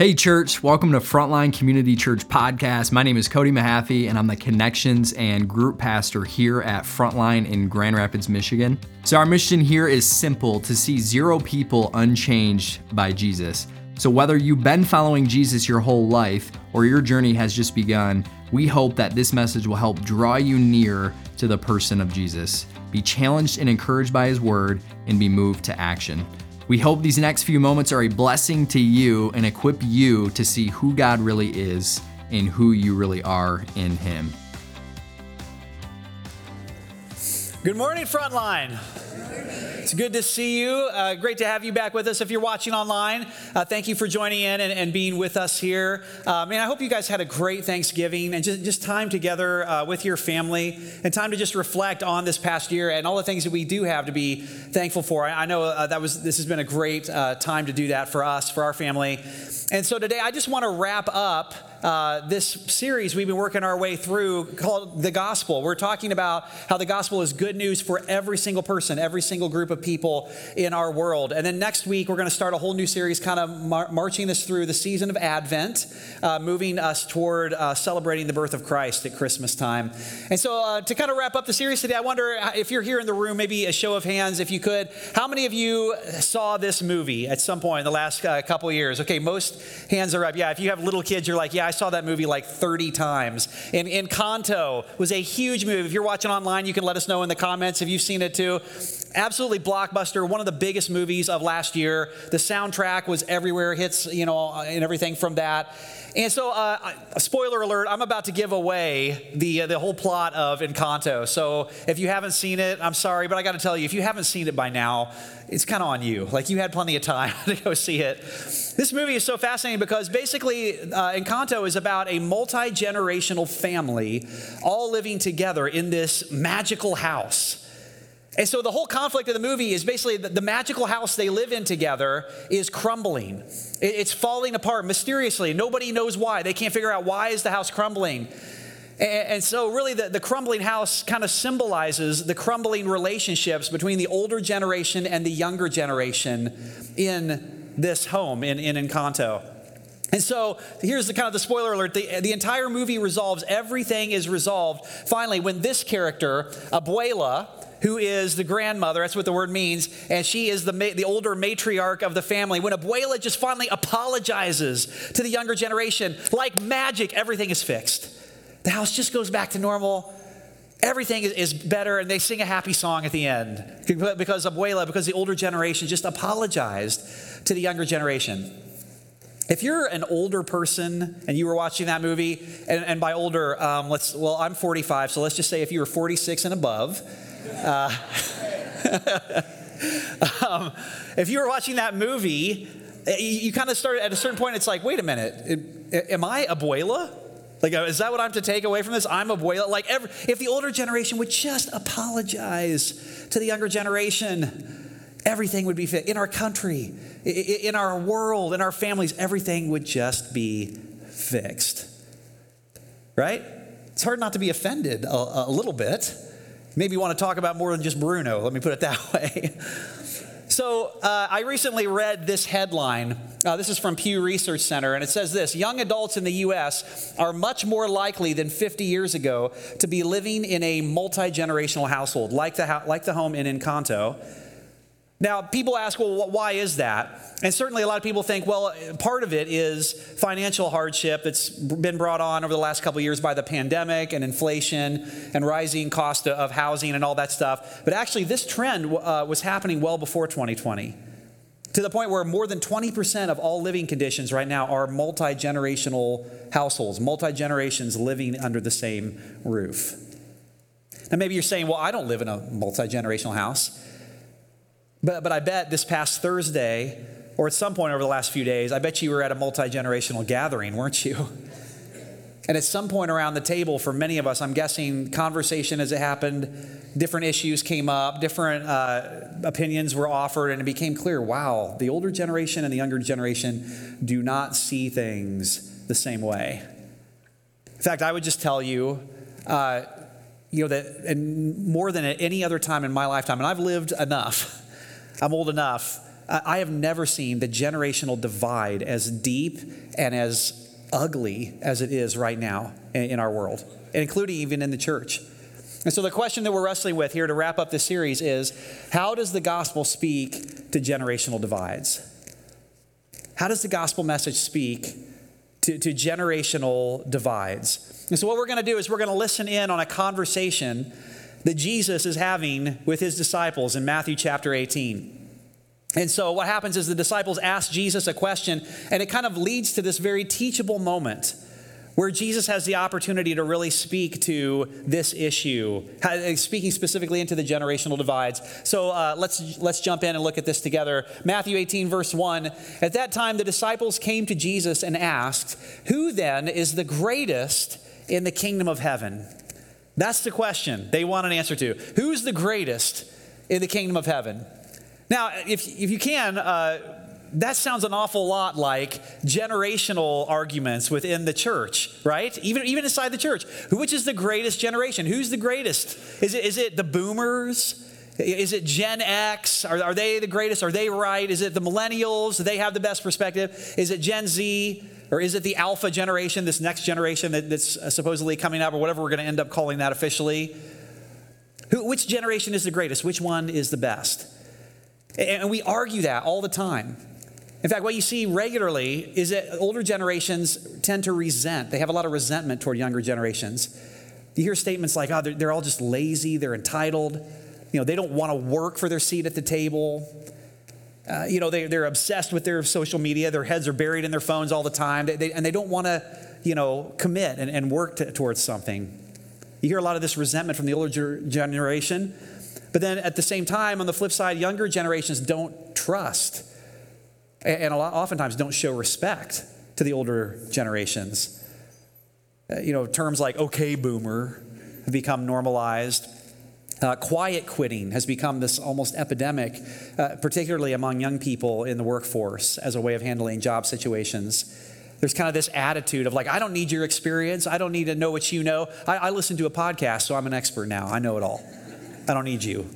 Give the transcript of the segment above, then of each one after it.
Hey, church, welcome to Frontline Community Church Podcast. My name is Cody Mahaffey, and I'm the connections and group pastor here at Frontline in Grand Rapids, Michigan. So, our mission here is simple to see zero people unchanged by Jesus. So, whether you've been following Jesus your whole life or your journey has just begun, we hope that this message will help draw you near to the person of Jesus. Be challenged and encouraged by his word and be moved to action. We hope these next few moments are a blessing to you and equip you to see who God really is and who you really are in Him. Good morning, Frontline. It's good to see you. Uh, great to have you back with us. If you're watching online, uh, thank you for joining in and, and being with us here. Uh, man, I hope you guys had a great Thanksgiving and just, just time together uh, with your family and time to just reflect on this past year and all the things that we do have to be thankful for. I, I know uh, that was this has been a great uh, time to do that for us, for our family. And so today, I just want to wrap up uh, this series we've been working our way through called The Gospel. We're talking about how the gospel is good news for every single person, every single group of people in our world. And then next week, we're going to start a whole new series, kind of mar- marching us through the season of Advent, uh, moving us toward uh, celebrating the birth of Christ at Christmas time. And so, uh, to kind of wrap up the series today, I wonder if you're here in the room, maybe a show of hands, if you could, how many of you saw this movie at some point in the last uh, couple years? Okay, most hands are up. Yeah, if you have little kids, you're like, yeah, I saw that movie like 30 times. And Encanto was a huge movie. If you're watching online, you can let us know in the comments if you've seen it too. Absolutely blockbuster, one of the biggest movies of last year. The soundtrack was everywhere, hits, you know, and everything from that. And so, uh, spoiler alert, I'm about to give away the, uh, the whole plot of Encanto. So, if you haven't seen it, I'm sorry, but I got to tell you, if you haven't seen it by now, it's kind of on you. Like, you had plenty of time to go see it. This movie is so fascinating because basically, uh, Encanto is about a multi generational family all living together in this magical house. And so the whole conflict of the movie is basically the, the magical house they live in together is crumbling. It, it's falling apart mysteriously. Nobody knows why. They can't figure out why is the house crumbling. And, and so really the, the crumbling house kind of symbolizes the crumbling relationships between the older generation and the younger generation in this home in, in Encanto. And so here's the kind of the spoiler alert. The, the entire movie resolves, everything is resolved. Finally, when this character, Abuela, who is the grandmother, that's what the word means, and she is the, the older matriarch of the family. When Abuela just finally apologizes to the younger generation, like magic, everything is fixed. The house just goes back to normal. Everything is better, and they sing a happy song at the end because Abuela, because the older generation just apologized to the younger generation. If you're an older person and you were watching that movie, and, and by older, um, let's well, I'm 45, so let's just say if you were 46 and above, uh, um, if you were watching that movie, you, you kind of started at a certain point. It's like, wait a minute, am I abuela? Like, uh, is that what I'm to take away from this? I'm a abuela. Like, every, if the older generation would just apologize to the younger generation, everything would be fit in our country, in our world, in our families. Everything would just be fixed, right? It's hard not to be offended a, a little bit maybe want to talk about more than just Bruno. Let me put it that way. So, uh, I recently read this headline. Uh, this is from Pew Research Center, and it says this Young adults in the U.S. are much more likely than 50 years ago to be living in a multi generational household, like the, like the home in Encanto. Now, people ask, well, why is that? And certainly a lot of people think, well, part of it is financial hardship that's been brought on over the last couple years by the pandemic and inflation and rising cost of housing and all that stuff. But actually, this trend uh, was happening well before 2020 to the point where more than 20% of all living conditions right now are multi generational households, multi generations living under the same roof. Now, maybe you're saying, well, I don't live in a multi generational house. But, but I bet this past Thursday, or at some point over the last few days, I bet you were at a multi generational gathering, weren't you? And at some point around the table, for many of us, I'm guessing conversation as it happened, different issues came up, different uh, opinions were offered, and it became clear wow, the older generation and the younger generation do not see things the same way. In fact, I would just tell you, uh, you know, that and more than at any other time in my lifetime, and I've lived enough I'm old enough I have never seen the generational divide as deep and as ugly as it is right now in our world, including even in the church. And so, the question that we're wrestling with here to wrap up this series is how does the gospel speak to generational divides? How does the gospel message speak to, to generational divides? And so, what we're going to do is we're going to listen in on a conversation that Jesus is having with his disciples in Matthew chapter 18. And so, what happens is the disciples ask Jesus a question, and it kind of leads to this very teachable moment where Jesus has the opportunity to really speak to this issue, speaking specifically into the generational divides. So uh, let's, let's jump in and look at this together. Matthew 18, verse 1. At that time, the disciples came to Jesus and asked, Who then is the greatest in the kingdom of heaven? That's the question they want an answer to. Who's the greatest in the kingdom of heaven? Now, if, if you can, uh, that sounds an awful lot like generational arguments within the church, right? Even, even inside the church. Which is the greatest generation? Who's the greatest? Is it, is it the boomers? Is it Gen X? Are, are they the greatest? Are they right? Is it the millennials? Do they have the best perspective? Is it Gen Z? Or is it the alpha generation, this next generation that, that's uh, supposedly coming up, or whatever we're going to end up calling that officially? Who, which generation is the greatest? Which one is the best? And we argue that all the time. In fact, what you see regularly is that older generations tend to resent. They have a lot of resentment toward younger generations. You hear statements like, oh, they're, they're all just lazy, they're entitled, you know, they don't want to work for their seat at the table. Uh, you know, they, they're obsessed with their social media. Their heads are buried in their phones all the time. They, they, and they don't want to, you know, commit and, and work to, towards something. You hear a lot of this resentment from the older generation. But then at the same time, on the flip side, younger generations don't trust and a lot, oftentimes don't show respect to the older generations. Uh, you know, terms like okay boomer have become normalized. Uh, quiet quitting has become this almost epidemic, uh, particularly among young people in the workforce as a way of handling job situations. There's kind of this attitude of like, I don't need your experience. I don't need to know what you know. I, I listen to a podcast, so I'm an expert now. I know it all. I don't need you.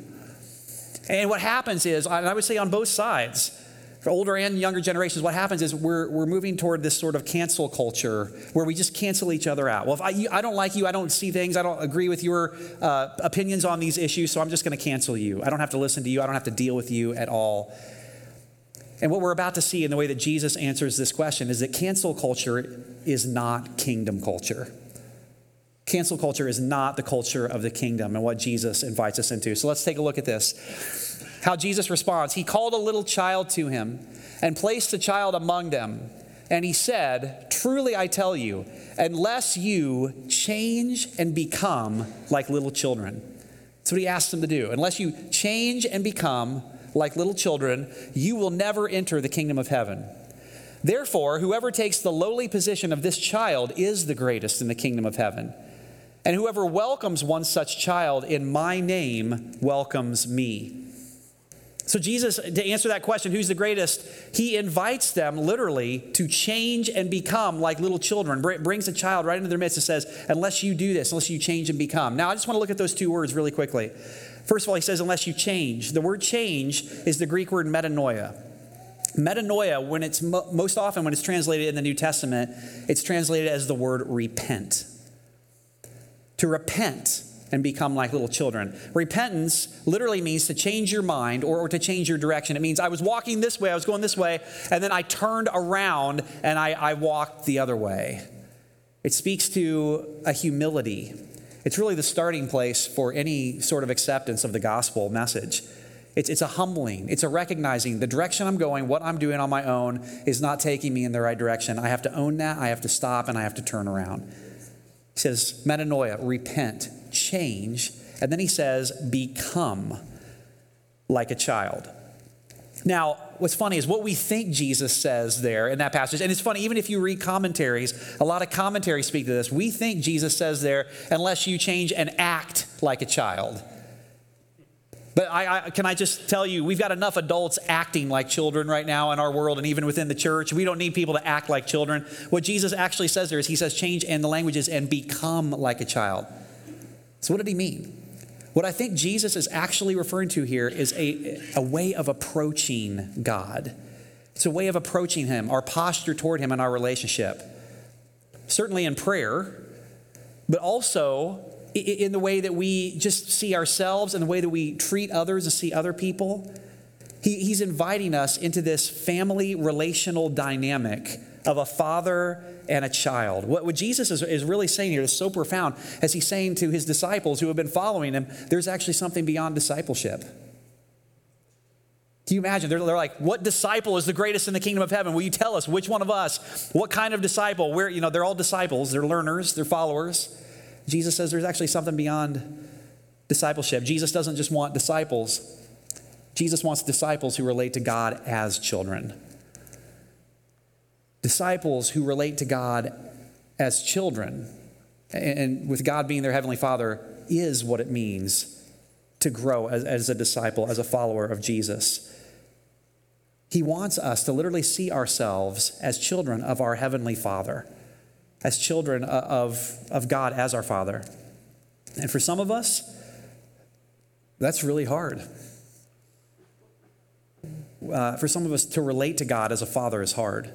And what happens is, I would say on both sides, for older and younger generations, what happens is we're, we're moving toward this sort of cancel culture where we just cancel each other out. Well, if I, you, I don't like you, I don't see things, I don't agree with your uh, opinions on these issues, so I'm just going to cancel you. I don't have to listen to you, I don't have to deal with you at all. And what we're about to see in the way that Jesus answers this question is that cancel culture is not kingdom culture. Cancel culture is not the culture of the kingdom and what Jesus invites us into. So let's take a look at this how Jesus responds. He called a little child to him and placed the child among them. And he said, Truly I tell you, unless you change and become like little children. That's what he asked them to do. Unless you change and become like little children, you will never enter the kingdom of heaven. Therefore, whoever takes the lowly position of this child is the greatest in the kingdom of heaven. And whoever welcomes one such child in my name welcomes me. So, Jesus, to answer that question, who's the greatest? He invites them literally to change and become like little children. Brings a child right into their midst and says, Unless you do this, unless you change and become. Now, I just want to look at those two words really quickly. First of all, he says, Unless you change. The word change is the Greek word metanoia. Metanoia, when it's mo- most often when it's translated in the New Testament, it's translated as the word repent. To repent and become like little children. Repentance literally means to change your mind or, or, to change your direction. It means I was walking this way, I was going this way, and then I turned around and I, I walked the other way. It speaks to a humility. It's really the starting place for any sort of acceptance of the gospel message. It's, it's a humbling, it's a recognizing the direction I'm going, what I'm doing on my own is not taking me in the right direction. I have to own that, I have to stop, and I have to turn around. He says, metanoia, repent, change. And then he says, become like a child. Now, what's funny is what we think Jesus says there in that passage. And it's funny, even if you read commentaries, a lot of commentaries speak to this. We think Jesus says there, unless you change and act like a child. But I, I, can I just tell you, we've got enough adults acting like children right now in our world and even within the church. We don't need people to act like children. What Jesus actually says there is he says, change and the languages and become like a child. So, what did he mean? What I think Jesus is actually referring to here is a, a way of approaching God. It's a way of approaching Him, our posture toward Him, and our relationship. Certainly in prayer, but also in the way that we just see ourselves and the way that we treat others and see other people. He, he's inviting us into this family relational dynamic of a father and a child. What, what Jesus is, is really saying here is so profound as he's saying to his disciples who have been following him, there's actually something beyond discipleship. Can you imagine? They're, they're, like, what disciple is the greatest in the kingdom of heaven? Will you tell us which one of us? What kind of disciple? Where, you know, they're all disciples, they're learners, they're followers. Jesus says there's actually something beyond discipleship. Jesus doesn't just want disciples, Jesus wants disciples who relate to God as children. Disciples who relate to God as children, and with God being their heavenly Father, is what it means to grow as, as a disciple, as a follower of Jesus. He wants us to literally see ourselves as children of our heavenly Father as children of, of God as our Father. And for some of us, that's really hard. Uh, for some of us, to relate to God as a father is hard.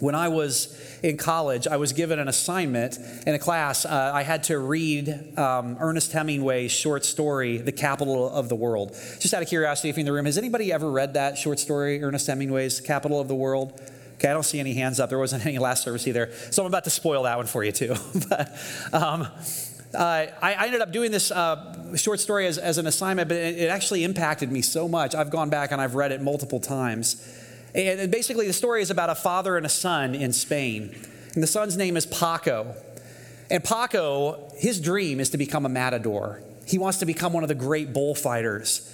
When I was in college, I was given an assignment in a class. Uh, I had to read um, Ernest Hemingway's short story, The Capital of the World. Just out of curiosity, if you're in the room, has anybody ever read that short story, Ernest Hemingway's Capital of the World? Okay, I don't see any hands up. There wasn't any last service either. So I'm about to spoil that one for you, too. but um, uh, I, I, ended up doing this uh, short story as, as, an assignment, but it, it, actually impacted me so much. I've gone back and I've read it multiple times. And, basically, the story is about a father and a son in Spain. And the son's name is Paco. And Paco, his dream is to become a matador. He wants to become one of the great bullfighters.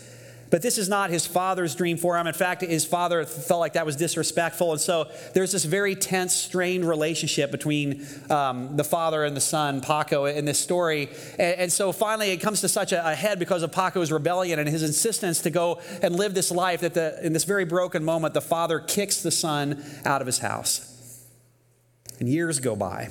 But this is not his father's dream for him. In fact, his father felt like that was disrespectful. And so there's this very tense, strained relationship between um, the father and the son, Paco, in this story. And, and so finally, it comes to such a, a, head because of Paco's rebellion and his insistence to go and live this life that the, in this very broken moment, the father kicks the son out of his house. And years go by.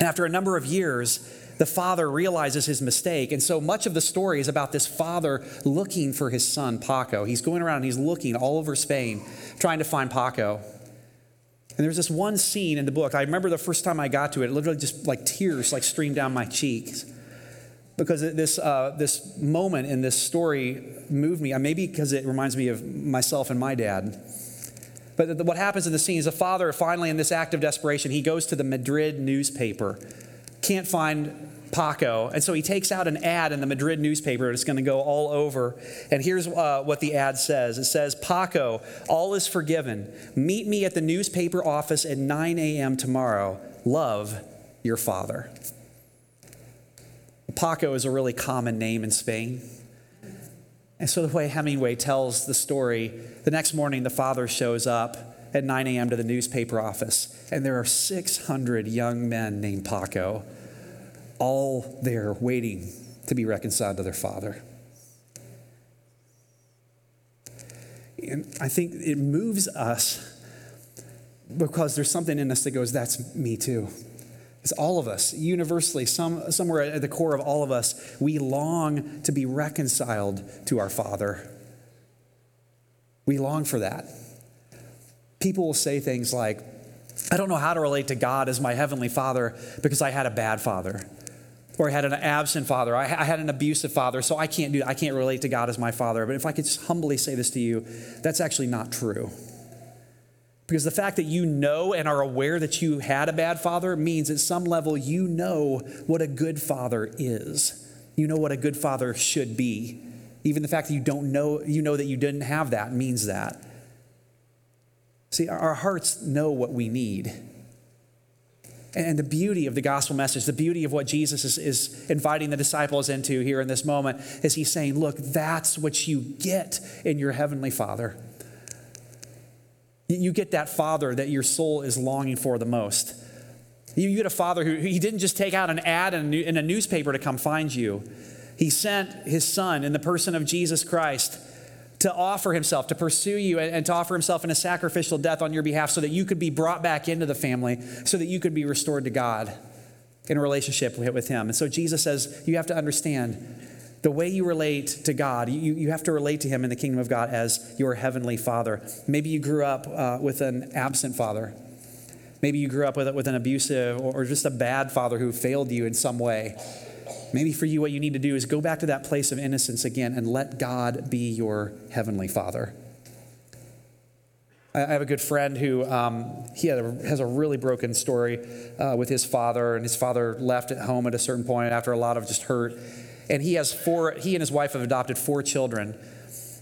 And after a number of years, the father realizes his mistake. And so much of the story is about this father looking for his son, Paco. He's going around and he's looking all over Spain, trying to find Paco. And there's this one scene in the book. I remember the first time I got to it, it literally just like tears like streamed down my cheeks. Because this, uh, this moment in this story moved me, uh, maybe because it reminds me of myself and my dad. But what happens in the scene is the father, finally, in this act of desperation, he goes to the Madrid newspaper can't find Paco. And so he takes out an ad in the Madrid newspaper. It's going to go all over. And here's uh, what the ad says it says, Paco, all is forgiven. Meet me at the newspaper office at 9 a.m. tomorrow. Love your father. Paco is a really common name in Spain. And so, the way Hemingway tells the story, the next morning the father shows up at 9 a.m. to the newspaper office, and there are 600 young men named Paco, all there waiting to be reconciled to their father. And I think it moves us because there's something in us that goes, that's me too. It's all of us, universally, some, somewhere at the core of all of us, we long to be reconciled to our Father. We long for that people will say things like, I don't know how to relate to God as my heavenly father because I had a bad father. Or I had an absent father. I had an abusive father, so I can't do I can't relate to God as my father. But if I could just humbly say this to you, that's actually not true. Because the fact that you know and are aware that you had a bad father means at some level you know what a good father is. You know what a good father should be. Even the fact that you don't know, you know that you didn't have that means that. See, our hearts know what we need. And the beauty of the gospel message, the beauty of what Jesus is, is, inviting the disciples into here in this moment, is he's saying, Look, that's what you get in your heavenly Father. You get that Father that your soul is longing for the most. You get a Father who he didn't just take out an ad in a newspaper to come find you, he sent his Son in the person of Jesus Christ to offer himself, to pursue you, and, to offer himself in a sacrificial death on your behalf so that you could be brought back into the family, so that you could be restored to God. in a relationship with Him. And so Jesus says, you have to understand the way you relate to God, you, you have to relate to Him in the kingdom of God as your heavenly Father. Maybe you grew up uh, with an absent father. Maybe you grew up with, with an abusive or just a bad father who failed you in some way. Maybe for you, what you need to do is go back to that place of innocence again and let God be your heavenly Father. I have a good friend who um, he a, has a really broken story uh, with his father, and his father left at home at a certain point after a lot of just hurt. And he has four. He and his wife have adopted four children.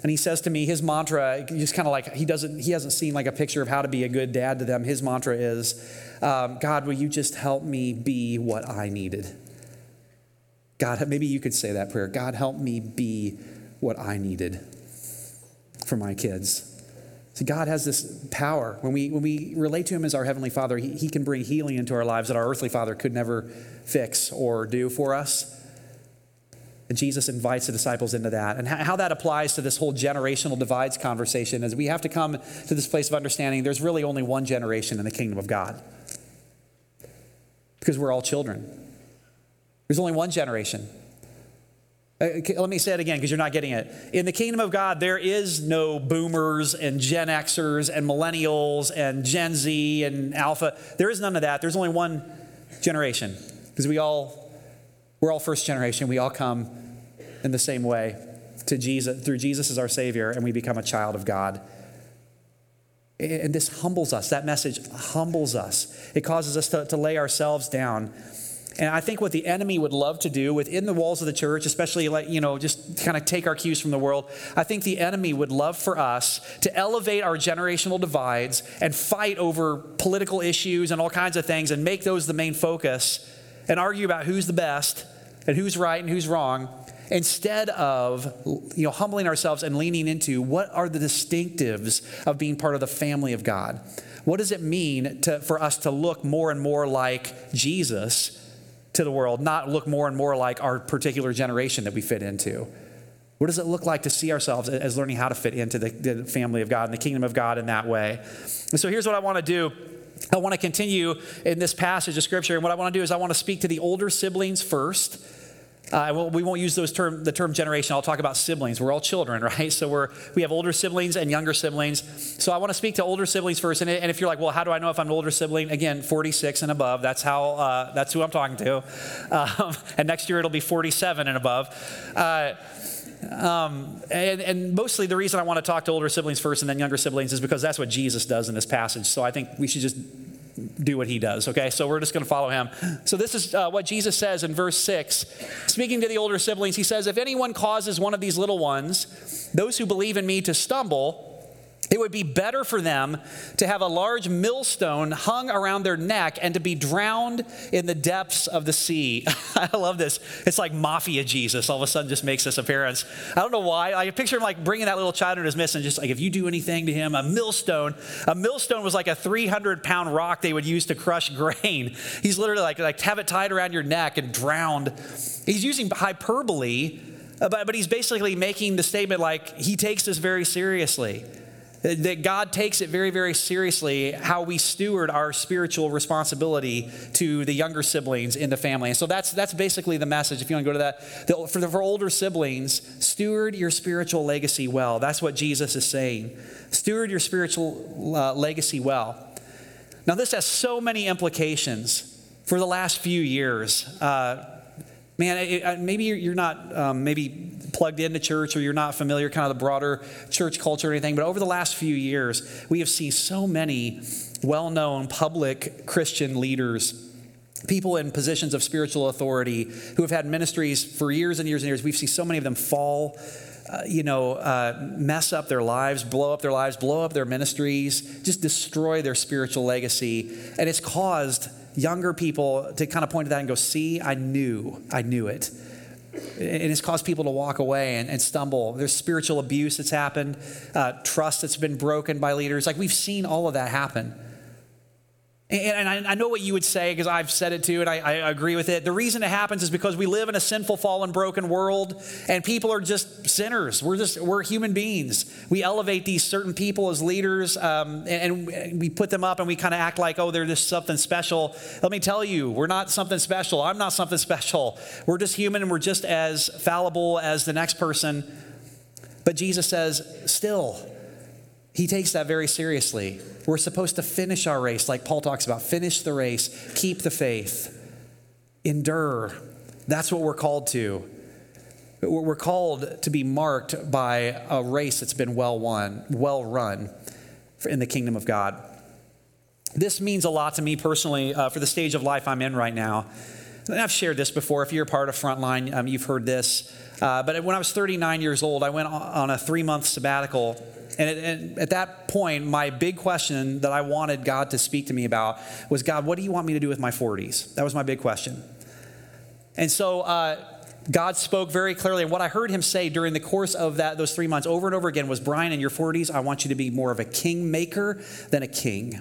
And he says to me, his mantra, just kind of like he doesn't, he hasn't seen like a picture of how to be a good dad to them. His mantra is, um, God, will you just help me be what I needed? God, maybe you could say that prayer. God, help me be what I needed for my kids. See, God has this power. When we, when we relate to Him as our Heavenly Father, he, he can bring healing into our lives that our earthly Father could never fix or do for us. And Jesus invites the disciples into that. And how that applies to this whole generational divides conversation is we have to come to this place of understanding there's really only one generation in the kingdom of God because we're all children. There's only one generation. Uh, let me say it again because you're not getting it. In the kingdom of God, there is no boomers and Gen Xers and millennials and Gen Z and Alpha. There is none of that. There's only one generation because we all, we're all first generation. We all come in the same way to Jesus, through Jesus as our Savior, and we become a child of God. And this humbles us. That message humbles us. It causes us to, to lay ourselves down and I think what the enemy would love to do within the walls of the church, especially like, you know, just kind of take our cues from the world, I think the enemy would love for us to elevate our generational divides and fight over political issues and all kinds of things and make those the main focus and argue about who's the best and who's right and who's wrong instead of you know humbling ourselves and leaning into what are the distinctives of being part of the family of God. What does it mean to, for us to look more and more like Jesus to the world, not look more and more like our particular generation that we fit into? What does it look like to see ourselves as learning how to fit into the, the family of God and the kingdom of God in that way? And so here's what I want to do. I want to continue in this passage of scripture. And what I want to do is I want to speak to the older siblings first uh, we won't use those term, the term generation. I'll talk about siblings. We're all children, right? So we're, we have older siblings and younger siblings. So I want to speak to older siblings first. And, and if you're like, well, how do I know if I'm an older sibling? Again, 46 and above. That's how. Uh, that's who I'm talking to. Um, and next year it'll be 47 and above. Uh, um, and, and, mostly the reason I want to talk to older siblings first and then younger siblings is because that's what Jesus does in this passage. So I think we should just do what he does, okay? So we're just going to follow him. So this is uh, what Jesus says in verse 6. Speaking to the older siblings, he says, If anyone causes one of these little ones, those who believe in me, to stumble, it would be better for them to have a large millstone hung around their neck and to be drowned in the depths of the sea. I love this. It's like mafia Jesus all of a sudden just makes this appearance. I don't know why. I picture him like bringing that little child in his midst and just like, if you do anything to him, a millstone. A millstone was like a 300 pound rock they would use to crush grain. He's literally like, like have it tied around your neck and drowned. He's using hyperbole, uh, but, but he's basically making the statement like he takes this very seriously that God takes it very, very seriously how we steward our spiritual responsibility to the younger siblings in the family. And so that's, that's basically the message. If you want to go to that, the, for, the, for older siblings, steward your spiritual legacy well. That's what Jesus is saying. Steward your spiritual uh, legacy well. Now, this has so many implications for the last few years. Uh, man, maybe you're not um, maybe plugged into church or you're not familiar kind of the broader church culture or anything, but over the last few years, we have seen so many well-known public Christian leaders people in positions of spiritual authority who have had ministries for years and years and years. We've seen so many of them fall, uh, you know, uh, mess up their lives, blow up their lives, blow up their ministries, just destroy their spiritual legacy. And it's caused younger people to kind of point to that and go, see, I knew, I knew it. And it's caused people to walk away and, and stumble. There's spiritual abuse that's happened, uh, trust that's been broken by leaders. Like we've seen all of that happen. And I, know what you would say because I've said it too, and I, I, agree with it. The reason it happens is because we live in a sinful, fallen, broken world, and people are just sinners. We're just we're human beings. We elevate these certain people as leaders, um, and, and we put them up, and we kind of act like, oh, they're just something special. Let me tell you, we're not something special. I'm not something special. We're just human, and we're just as fallible as the next person. But Jesus says, still, he takes that very seriously. We're supposed to finish our race, like Paul talks about finish the race, keep the faith, endure. That's what we're called to. We're called to be marked by a race that's been well won, well run in the kingdom of God. This means a lot to me personally uh, for the stage of life I'm in right now. And I've shared this before. If you're part of Frontline, um, you've heard this. Uh, but when I was 39 years old, I went on a three month sabbatical and, and at that point, my big question that I wanted God to speak to me about was God, what do you want me to do with my 40s? That was my big question. And so uh, God spoke very clearly. And what I heard him say during the course of that, those three months over and over again was Brian, in your 40s, I want you to be more of a king maker than a king.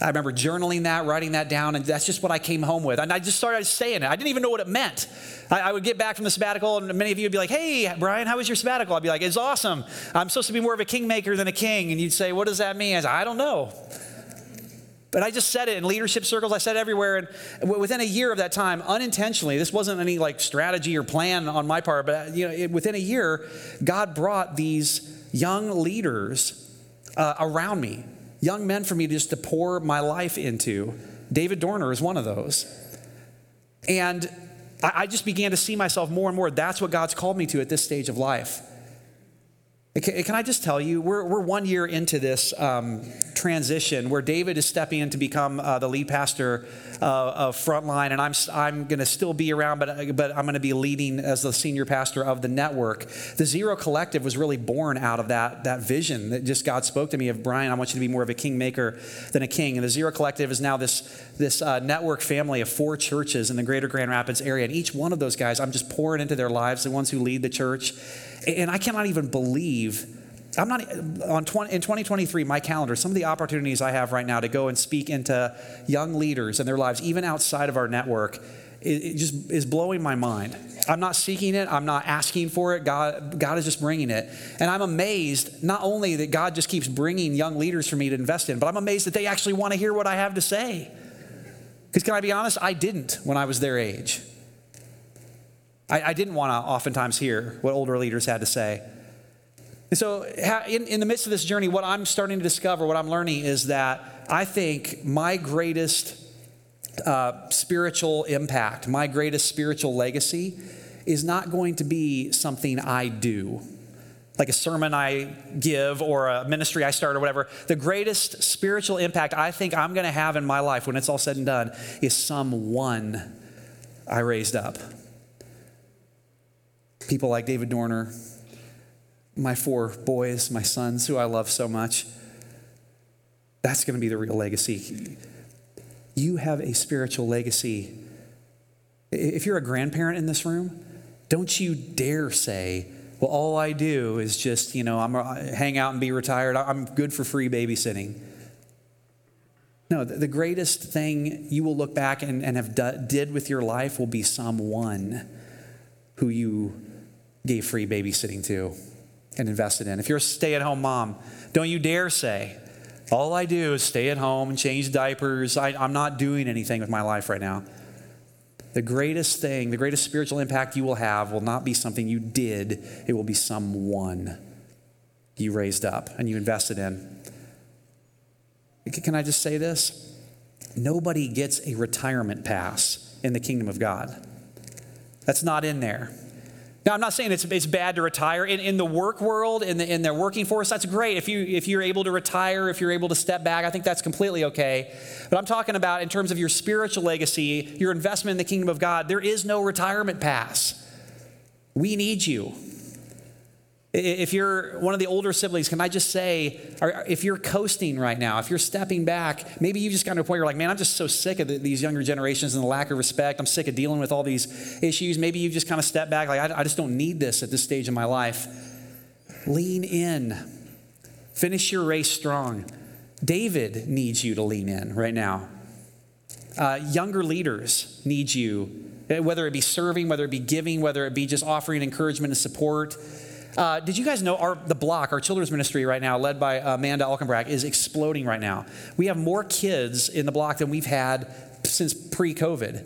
I remember journaling that, writing that down, and that's just what I came home with. And I just started saying it. I didn't even know what it meant. I, I, would get back from the sabbatical, and many of you would be like, Hey, Brian, how was your sabbatical? I'd be like, It's awesome. I'm supposed to be more of a kingmaker than a king. And you'd say, What does that mean? I said, I don't know. But I just said it in leadership circles. I said everywhere. And within a year of that time, unintentionally, this wasn't any like strategy or plan on my part, but you know, it, within a year, God brought these young leaders uh, around me young men for me just to pour my life into. David Dorner is one of those. And I just began to see myself more and more. That's what God's called me to at this stage of life. Can I just tell you, we're, we're one year into this um, transition where David is stepping in to become uh, the lead pastor uh, of Frontline, and I'm, I'm going to still be around, but, but I'm going to be leading as the senior pastor of the network. The Zero Collective was really born out of that, that vision that just God spoke to me of Brian, I want you to be more of a kingmaker than a king. And the Zero Collective is now this, this uh, network family of four churches in the greater Grand Rapids area. And each one of those guys, I'm just pouring into their lives, the ones who lead the church. And I cannot even believe. I'm not on 20, in 2023 my calendar some of the opportunities I have right now to go and speak into young leaders and their lives even outside of our network it, just is blowing my mind. I'm not seeking it, I'm not asking for it. God God is just bringing it. And I'm amazed not only that God just keeps bringing young leaders for me to invest in, but I'm amazed that they actually want to hear what I have to say. Cuz can I be honest, I didn't when I was their age. I, I didn't want to oftentimes hear what older leaders had to say. And so, in, in the midst of this journey, what I'm starting to discover, what I'm learning is that I think my greatest uh, spiritual impact, my greatest spiritual legacy, is not going to be something I do, like a sermon I give or a ministry I start or whatever. The greatest spiritual impact I think I'm going to have in my life when it's all said and done is someone I raised up people like David Dorner, my four boys, my sons, who I love so much. That's going to be the real legacy. You have a spiritual legacy. If you're a grandparent in this room, don't you dare say, well, all I do is just, you know, I'm hang out and be retired. I'm good for free babysitting. No, the greatest thing you will look back and, and have did with your life will be someone who you gave free babysitting to and invested in. If you're a stay at home mom, don't you dare say, all I do is stay at home and change diapers. I, am not doing anything with my life right now. The greatest thing, the greatest spiritual impact you will have will not be something you did, it will be someone you raised up and you invested in. Can I just say this? Nobody gets a retirement pass in the kingdom of God. That's not in there. Now, I'm not saying it's, it's bad to retire. In, in the work world, in the, in the working force, that's great. If, you, if you're able to retire, if you're able to step back, I think that's completely okay. But I'm talking about in terms of your spiritual legacy, your investment in the kingdom of God, there is no retirement pass. We need you. If you're one of the older siblings, can I just say, if you're coasting right now, if you're stepping back, maybe you've just gotten to a point where you're like, man, I'm just so sick of these younger generations and the lack of respect. I'm sick of dealing with all these issues. Maybe you've just kind of step back, like, I, just don't need this at this stage of my life. Lean in, finish your race strong. David needs you to lean in right now. Uh, younger leaders need you, eh, whether it be serving, whether it be giving, whether it be just offering encouragement and support. Uh, did you guys know our the block, our children's ministry right now, led by Amanda Alkenbrack, is exploding right now. We have more kids in the block than we've had since pre-COVID.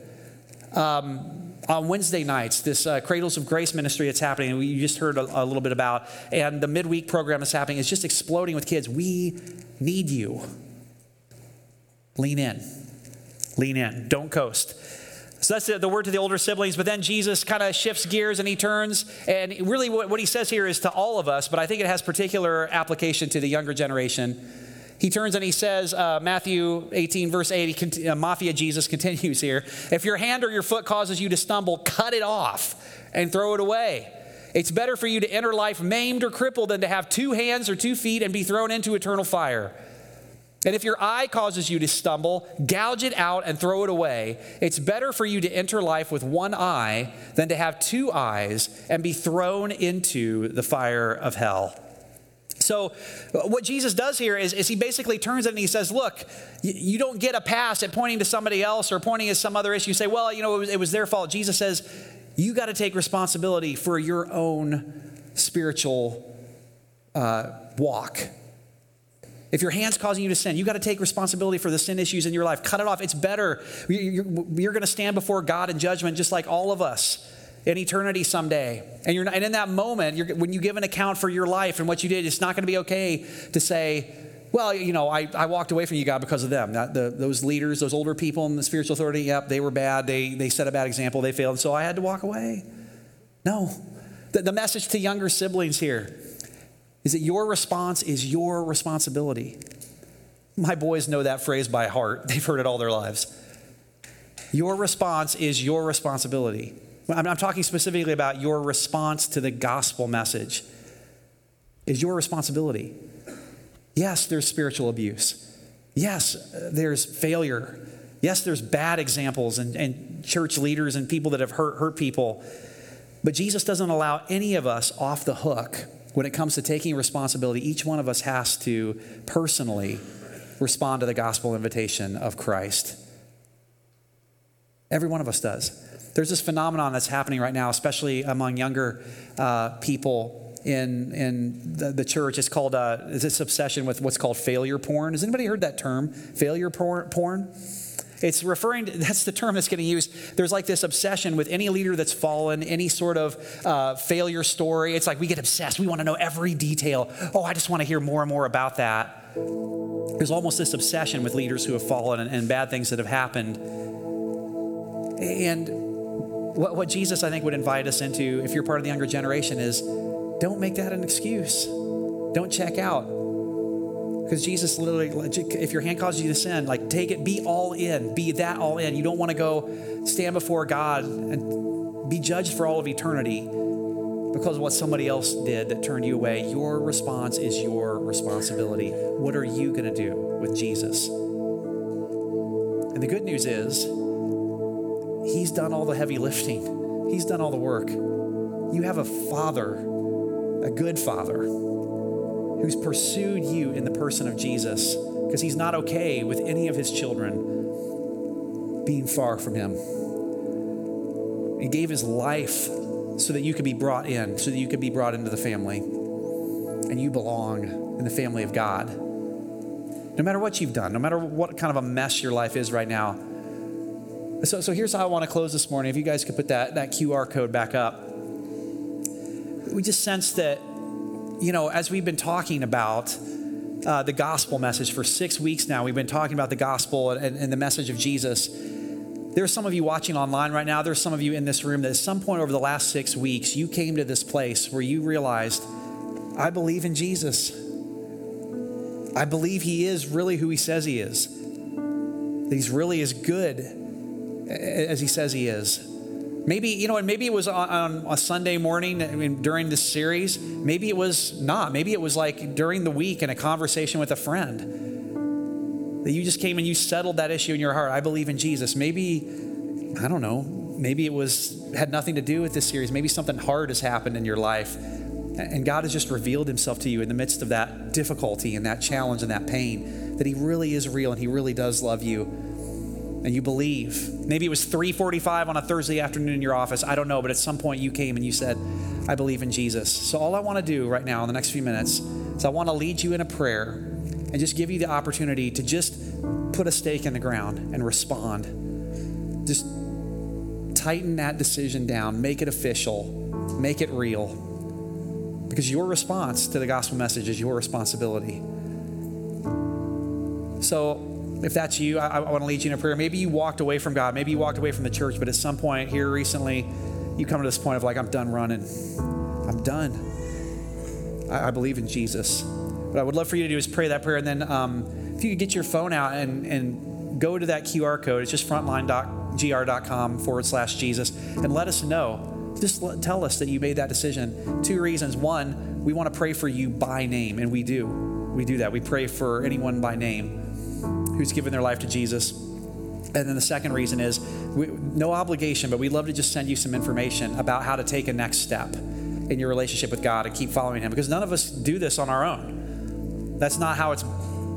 Um, on Wednesday nights, this uh, Cradles of Grace ministry that's happening, we just heard a, a, little bit about, and the midweek program is happening. It's just exploding with kids. We need you. Lean in. Lean in. Don't coast. So that's the, the word to the older siblings. But then Jesus kind of shifts gears and he turns. And really, what, what he says here is to all of us, but I think it has particular application to the younger generation. He turns and he says, uh, Matthew 18, verse 8, he, uh, Mafia Jesus continues here. If your hand or your foot causes you to stumble, cut it off and throw it away. It's better for you to enter life maimed or crippled than to have two hands or two feet and be thrown into eternal fire. And if your eye causes you to stumble, gouge it out and throw it away. It's better for you to enter life with one eye than to have two eyes and be thrown into the fire of hell. So, what Jesus does here is, is he basically turns it and he says, Look, you don't get a pass at pointing to somebody else or pointing at some other issue. You say, Well, you know, it was, it was their fault. Jesus says, You got to take responsibility for your own spiritual uh, walk. If your hand's causing you to sin, you got to take responsibility for the sin issues in your life. Cut it off. It's better. You're, going to stand before God in judgment just like all of us in eternity someday. And, you're not, and in that moment, when you give an account for your life and what you did, it's not going to be okay to say, well, you know, I, I walked away from you, God, because of them. The, those leaders, those older people in the spiritual authority, yep, they were bad. They, they set a bad example. They failed. So I had to walk away. No. The, the message to younger siblings here is that your response is your responsibility. My boys know that phrase by heart, they've heard it all their lives. Your response is your responsibility. I'm, talking specifically about your response to the gospel message, is your responsibility. Yes, there's spiritual abuse. Yes, there's failure. Yes, there's bad examples and, and church leaders and people that have hurt, hurt people. But Jesus doesn't allow any of us off the hook when it comes to taking responsibility, each one of us has to personally respond to the gospel invitation of Christ. Every one of us does. There's this phenomenon that's happening right now, especially among younger uh, people in, in the, the, church. It's called uh, this obsession with what's called failure porn. Has anybody heard that term, failure porn? porn? It's referring to, that's the term that's getting used. There's like this obsession with any leader that's fallen, any sort of uh, failure story. It's like we get obsessed. We want to know every detail. Oh, I just want to hear more and more about that. There's almost this obsession with leaders who have fallen and, and bad things that have happened. And what, what Jesus, I think, would invite us into, if you're part of the younger generation, is don't make that an excuse. Don't check out because Jesus literally, if your hand causes you to sin, like take it, be all in, be that all in. You don't want to go stand before God and be judged for all of eternity because of what somebody else did that turned you away. Your response is your responsibility. What are you going to do with Jesus? And the good news is, He's done all the heavy lifting, He's done all the work. You have a father, a good father who's pursued you in the person of Jesus because he's not okay with any of his children being far from him. He gave his life so that you could be brought in, so that you could be brought into the family. And you belong in the family of God. No matter what you've done, no matter what kind of a mess your life is right now. So, so here's how I want to close this morning. If you guys could put that, that QR code back up. We just sense that you know, as we've been talking about uh, the gospel message for six weeks now, we've been talking about the gospel and, and the message of Jesus. There's some of you watching online right now. There's some of you in this room that at some point over the last six weeks, you came to this place where you realized, I believe in Jesus. I believe he is really who he says he is. That he's really as good as he says he is. Maybe, you know, and maybe it was on, on, a Sunday morning I mean, during this series. Maybe it was not. Maybe it was like during the week in a conversation with a friend that you just came and you settled that issue in your heart. I believe in Jesus. Maybe, I don't know, maybe it was had nothing to do with this series. Maybe something hard has happened in your life. And God has just revealed himself to you in the midst of that difficulty and that challenge and that pain. that He really is real and He really does love you, and you believe. Maybe it was 3:45 on a Thursday afternoon in your office. I don't know, but at some point you came and you said, "I believe in Jesus." So all I want to do right now in the next few minutes is I want to lead you in a prayer and just give you the opportunity to just put a stake in the ground and respond. Just tighten that decision down, make it official, make it real. Because your response to the gospel message is your responsibility. So, if that's you, I, I want to lead you in a prayer. Maybe you walked away from God, maybe you walked away from the church, but at some point here recently, you come to this point of like, I'm done running. I'm done. I, I believe in Jesus. What I would love for you to do is pray that prayer, and then um, if you could get your phone out and, and go to that QR code, it's just frontline.gr.com forward slash Jesus, and let us know. Just tell us that you made that decision. Two reasons. One, we want to pray for you by name, and we do. We do that. We pray for anyone by name who's given their life to Jesus. And then the second reason is we, no obligation, but we'd love to just send you some information about how to take a next step in your relationship with God and keep following Him because none of us do this on our own. That's not how it's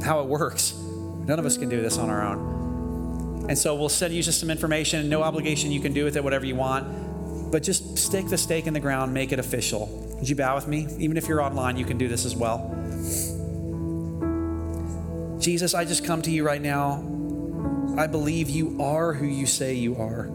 how it works. None of us can do this on our own. And so we'll send you just some information, no obligation. You can do with it whatever you want, but just stick the stake in the ground, make it official. Would you bow with me? Even if you're online, you can do this as well. Jesus, I just come to you right now. I believe you are who you say you are.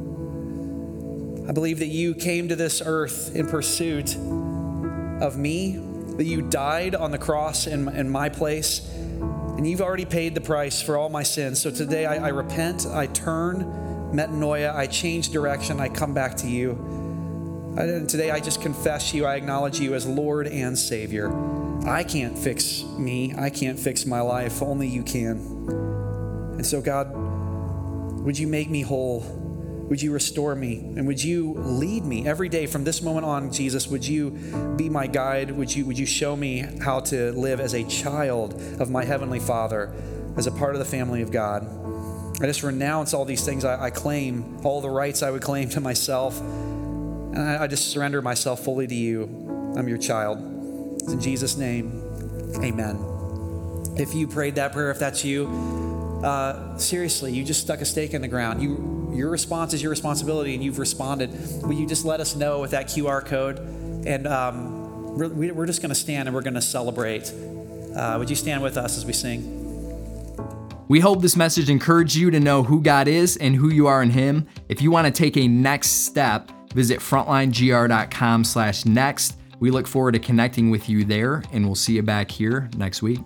I believe that you came to this earth in pursuit of me, that you died on the cross in, in my place, and you've already paid the price for all my sins. So today I, I repent, I turn, metanoia, I change direction, I come back to you. And today I just confess you, I acknowledge you as Lord and Savior. I can't fix me, I can't fix my life, only you can. And so, God, would you make me whole? Would you restore me? And would you lead me every day from this moment on, Jesus? Would you be my guide? Would you, would you show me how to live as a child of my Heavenly Father, as a part of the family of God? I just renounce all these things I, I claim, all the rights I would claim to myself. And I, I just surrender myself fully to you. I'm your child. It's in Jesus' name, amen. If you prayed that prayer, if that's you, uh, seriously, you just stuck a stake in the ground. You, your response is your responsibility, and you've responded. Will you just let us know with that QR code? And um, we're, we're, just going to stand and we're going to celebrate. Uh, would you stand with us as we sing? We hope this message encouraged you to know who God is and who you are in Him. If you want to take a next step, visit frontlinegr.com/next. We look forward to connecting with you there, and we'll see you back here next week.